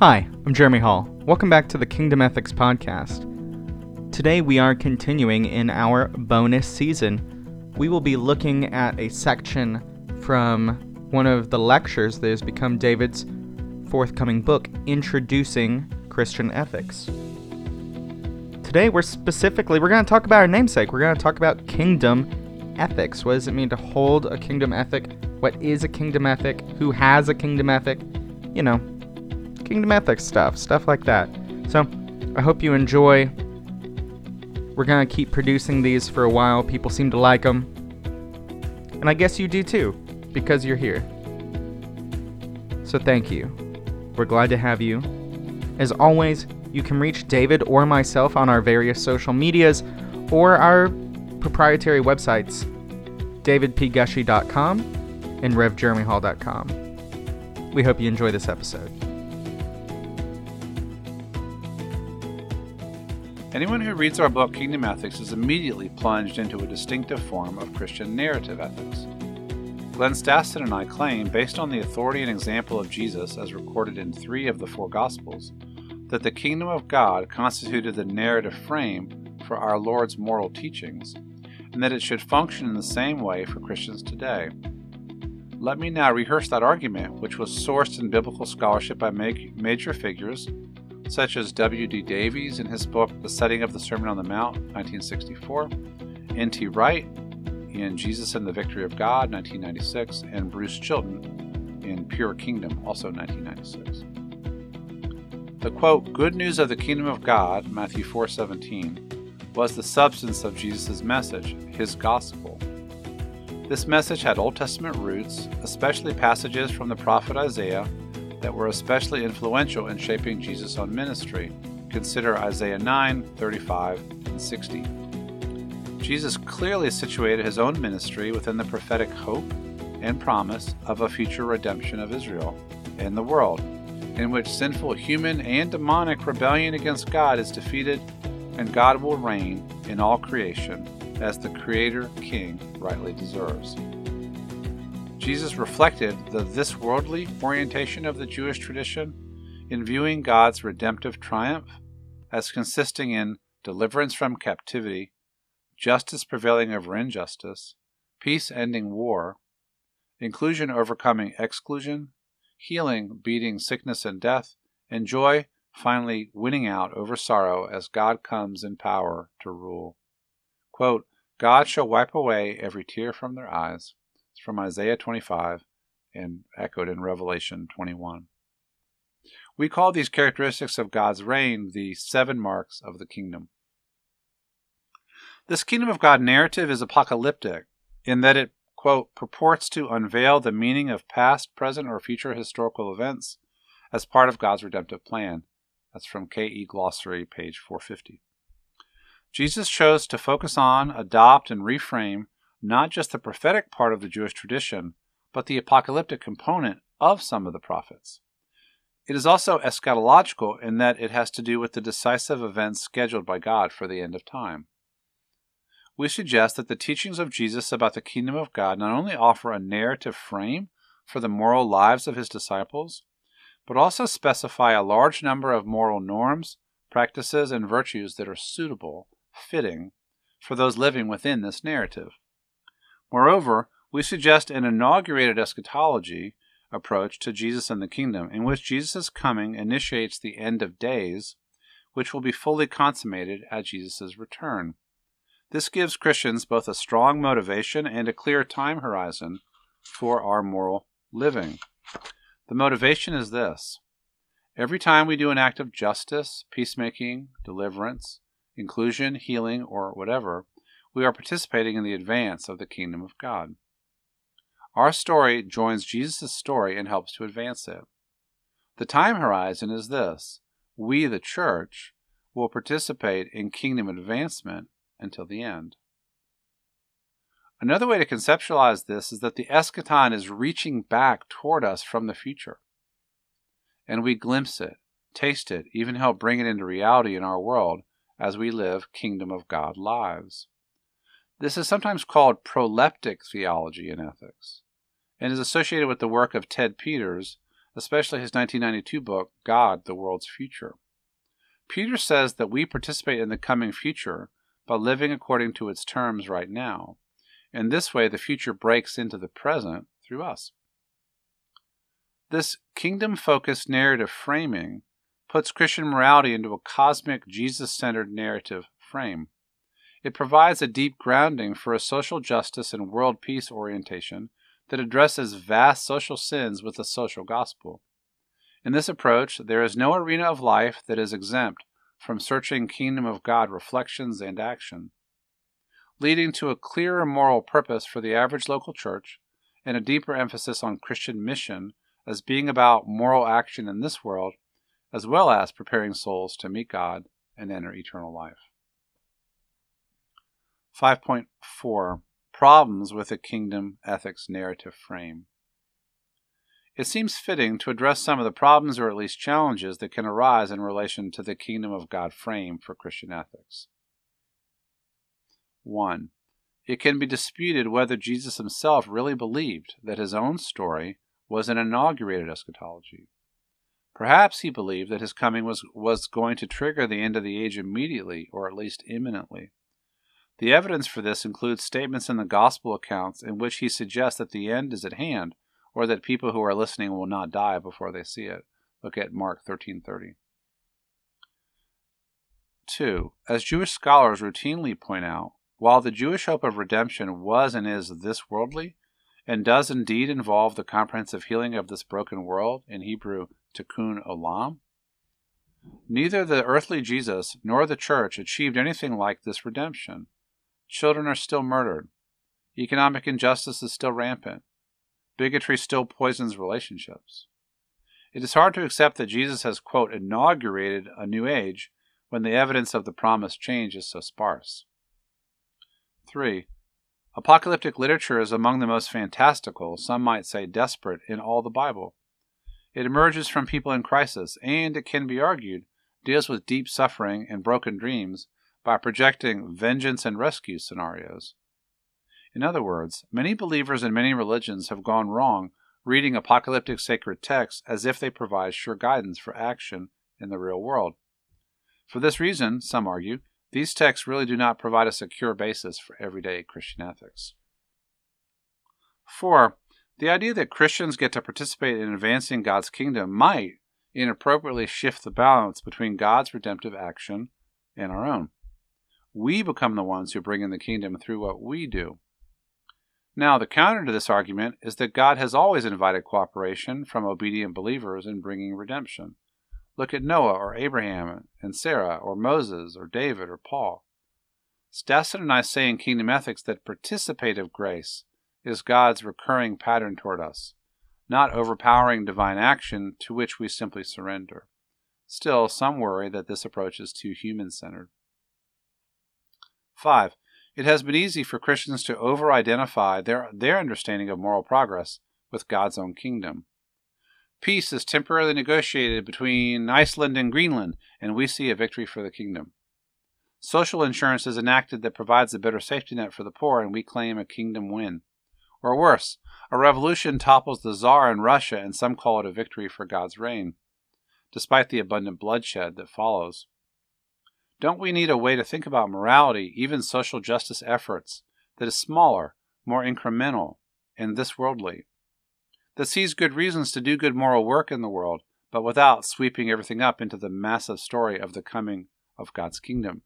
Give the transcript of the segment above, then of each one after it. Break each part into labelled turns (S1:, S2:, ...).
S1: Hi, I'm Jeremy Hall. Welcome back to the Kingdom Ethics Podcast. Today we are continuing in our bonus season. We will be looking at a section from one of the lectures that has become David's forthcoming book, Introducing Christian Ethics. Today we're specifically we're going to talk about our namesake. We're going to talk about kingdom ethics. What does it mean to hold a kingdom ethic? What is a kingdom ethic? Who has a kingdom ethic? You know, kingdom ethics stuff, stuff like that. So, I hope you enjoy. We're going to keep producing these for a while. People seem to like them. And I guess you do too, because you're here. So, thank you. We're glad to have you. As always, you can reach David or myself on our various social medias or our proprietary websites, davidpgushee.com and revjeremyhall.com. We hope you enjoy this episode.
S2: Anyone who reads our book, Kingdom Ethics, is immediately plunged into a distinctive form of Christian narrative ethics. Glenn Stassen and I claim, based on the authority and example of Jesus as recorded in three of the four Gospels, that the kingdom of God constituted the narrative frame for our Lord's moral teachings, and that it should function in the same way for Christians today. Let me now rehearse that argument, which was sourced in biblical scholarship by major figures such as W.D. Davies in his book The Setting of the Sermon on the Mount, 1964, N.T. Wright in Jesus and the Victory of God, 1996, and Bruce Chilton in Pure Kingdom, also 1996. The quote, Good news of the kingdom of God, Matthew 4:17, was the substance of Jesus' message, his gospel. This message had Old Testament roots, especially passages from the prophet Isaiah that were especially influential in shaping Jesus' own ministry. Consider Isaiah 9, 35, and 60. Jesus clearly situated his own ministry within the prophetic hope and promise of a future redemption of Israel and the world, in which sinful human and demonic rebellion against God is defeated and God will reign in all creation as the Creator King rightly deserves. Jesus reflected the this worldly orientation of the Jewish tradition in viewing God's redemptive triumph as consisting in deliverance from captivity, justice prevailing over injustice, peace ending war, inclusion overcoming exclusion, healing beating sickness and death, and joy finally winning out over sorrow as God comes in power to rule. Quote, God shall wipe away every tear from their eyes. It's from Isaiah 25 and echoed in Revelation 21. We call these characteristics of God's reign the seven marks of the kingdom. This kingdom of God narrative is apocalyptic in that it, quote, purports to unveil the meaning of past, present, or future historical events as part of God's redemptive plan. That's from K.E. Glossary, page 450. Jesus chose to focus on, adopt, and reframe not just the prophetic part of the Jewish tradition, but the apocalyptic component of some of the prophets. It is also eschatological in that it has to do with the decisive events scheduled by God for the end of time. We suggest that the teachings of Jesus about the kingdom of God not only offer a narrative frame for the moral lives of his disciples, but also specify a large number of moral norms, practices, and virtues that are suitable, fitting, for those living within this narrative. Moreover, we suggest an inaugurated eschatology approach to Jesus and the kingdom, in which Jesus' coming initiates the end of days, which will be fully consummated at Jesus' return. This gives Christians both a strong motivation and a clear time horizon for our moral living. The motivation is this every time we do an act of justice, peacemaking, deliverance, inclusion, healing, or whatever, we are participating in the advance of the kingdom of God. Our story joins Jesus' story and helps to advance it. The time horizon is this we, the church, will participate in kingdom advancement until the end. Another way to conceptualize this is that the eschaton is reaching back toward us from the future. And we glimpse it, taste it, even help bring it into reality in our world as we live kingdom of God lives. This is sometimes called proleptic theology in ethics and is associated with the work of Ted Peters, especially his 1992 book, God, the World's Future. Peters says that we participate in the coming future by living according to its terms right now. In this way, the future breaks into the present through us. This kingdom focused narrative framing puts Christian morality into a cosmic, Jesus centered narrative frame. It provides a deep grounding for a social justice and world peace orientation that addresses vast social sins with a social gospel. In this approach, there is no arena of life that is exempt from searching kingdom of God reflections and action, leading to a clearer moral purpose for the average local church and a deeper emphasis on Christian mission as being about moral action in this world, as well as preparing souls to meet God and enter eternal life. 5.4 Problems with a Kingdom Ethics Narrative Frame. It seems fitting to address some of the problems or at least challenges that can arise in relation to the Kingdom of God frame for Christian ethics. 1. It can be disputed whether Jesus himself really believed that his own story was an inaugurated eschatology. Perhaps he believed that his coming was, was going to trigger the end of the age immediately, or at least imminently. The evidence for this includes statements in the Gospel accounts in which he suggests that the end is at hand, or that people who are listening will not die before they see it. Look at Mark 13:30. 2. As Jewish scholars routinely point out, while the Jewish hope of redemption was and is this worldly, and does indeed involve the comprehensive healing of this broken world, in Hebrew, tikkun olam, neither the earthly Jesus nor the church achieved anything like this redemption. Children are still murdered. Economic injustice is still rampant. Bigotry still poisons relationships. It is hard to accept that Jesus has, quote, inaugurated a new age when the evidence of the promised change is so sparse. 3. Apocalyptic literature is among the most fantastical, some might say desperate, in all the Bible. It emerges from people in crisis, and, it can be argued, deals with deep suffering and broken dreams by projecting vengeance and rescue scenarios. In other words, many believers in many religions have gone wrong reading apocalyptic sacred texts as if they provide sure guidance for action in the real world. For this reason, some argue, these texts really do not provide a secure basis for everyday Christian ethics. 4. The idea that Christians get to participate in advancing God's kingdom might inappropriately shift the balance between God's redemptive action and our own. We become the ones who bring in the kingdom through what we do. Now, the counter to this argument is that God has always invited cooperation from obedient believers in bringing redemption. Look at Noah or Abraham and Sarah or Moses or David or Paul. Stassen and I say in Kingdom Ethics that participative grace is God's recurring pattern toward us, not overpowering divine action to which we simply surrender. Still, some worry that this approach is too human centered. 5. It has been easy for Christians to over identify their, their understanding of moral progress with God's own kingdom. Peace is temporarily negotiated between Iceland and Greenland, and we see a victory for the kingdom. Social insurance is enacted that provides a better safety net for the poor, and we claim a kingdom win. Or worse, a revolution topples the Tsar in Russia, and some call it a victory for God's reign, despite the abundant bloodshed that follows. Don't we need a way to think about morality, even social justice efforts, that is smaller, more incremental, and this worldly? that sees good reasons to do good moral work in the world, but without sweeping everything up into the massive story of the coming of God's kingdom.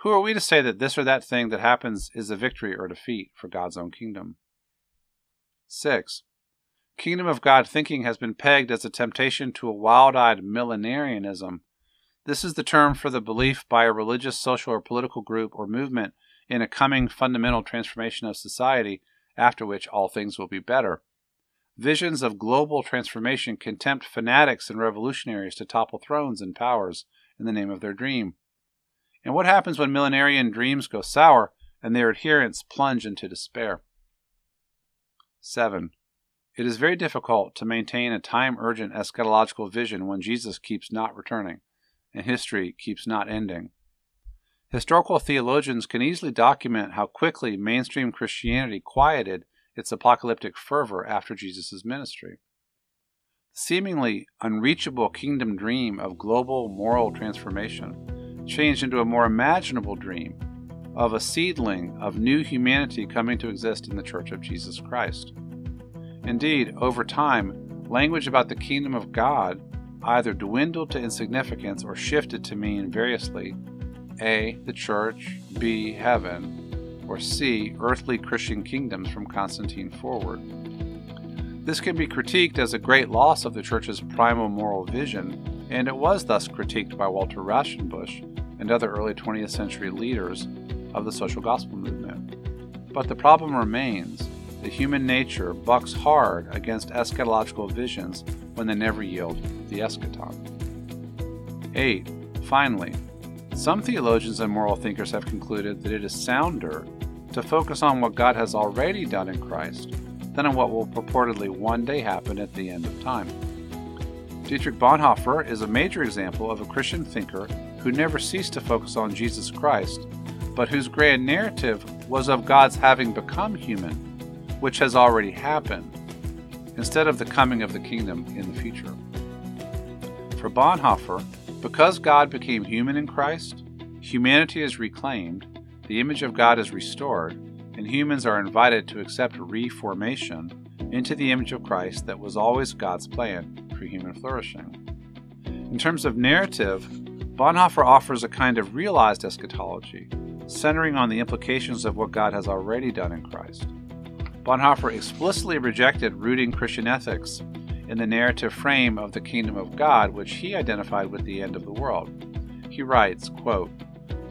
S2: Who are we to say that this or that thing that happens is a victory or defeat for God's own kingdom? 6. Kingdom of God thinking has been pegged as a temptation to a wild eyed millenarianism. This is the term for the belief by a religious, social, or political group or movement in a coming fundamental transformation of society after which all things will be better. Visions of global transformation can tempt fanatics and revolutionaries to topple thrones and powers in the name of their dream. And what happens when millenarian dreams go sour and their adherents plunge into despair? 7. It is very difficult to maintain a time urgent eschatological vision when Jesus keeps not returning and history keeps not ending. Historical theologians can easily document how quickly mainstream Christianity quieted its apocalyptic fervor after Jesus' ministry. The seemingly unreachable kingdom dream of global moral transformation changed into a more imaginable dream of a seedling of new humanity coming to exist in the Church of Jesus Christ. Indeed, over time, language about the kingdom of God either dwindled to insignificance or shifted to mean variously A. the church, B. heaven, or C. earthly Christian kingdoms from Constantine forward. This can be critiqued as a great loss of the church's primal moral vision, and it was thus critiqued by Walter Rauschenbusch and other early 20th century leaders of the social gospel movement. But the problem remains The human nature bucks hard against eschatological visions when they never yield the eschaton. 8. Finally, some theologians and moral thinkers have concluded that it is sounder to focus on what God has already done in Christ than on what will purportedly one day happen at the end of time. Dietrich Bonhoeffer is a major example of a Christian thinker who never ceased to focus on Jesus Christ, but whose grand narrative was of God's having become human, which has already happened, instead of the coming of the kingdom in the future. For Bonhoeffer, because God became human in Christ, humanity is reclaimed, the image of God is restored, and humans are invited to accept reformation into the image of Christ that was always God's plan for human flourishing. In terms of narrative, Bonhoeffer offers a kind of realized eschatology, centering on the implications of what God has already done in Christ. Bonhoeffer explicitly rejected rooting Christian ethics in the narrative frame of the kingdom of God, which he identified with the end of the world. He writes, quote,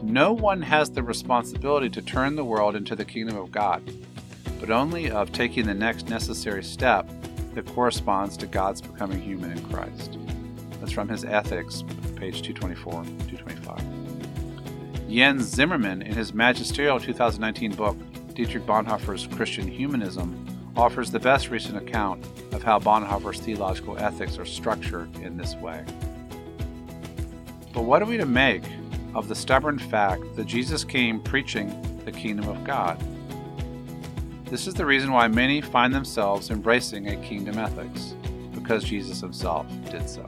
S2: No one has the responsibility to turn the world into the kingdom of God, but only of taking the next necessary step that corresponds to God's becoming human in Christ. That's from his Ethics, page 224 225. Jens Zimmermann, in his magisterial 2019 book, Dietrich Bonhoeffer's Christian Humanism, offers the best recent account of how Bonhoeffer's theological ethics are structured in this way. But what are we to make of the stubborn fact that Jesus came preaching the kingdom of God? This is the reason why many find themselves embracing a kingdom ethics, because Jesus himself did so.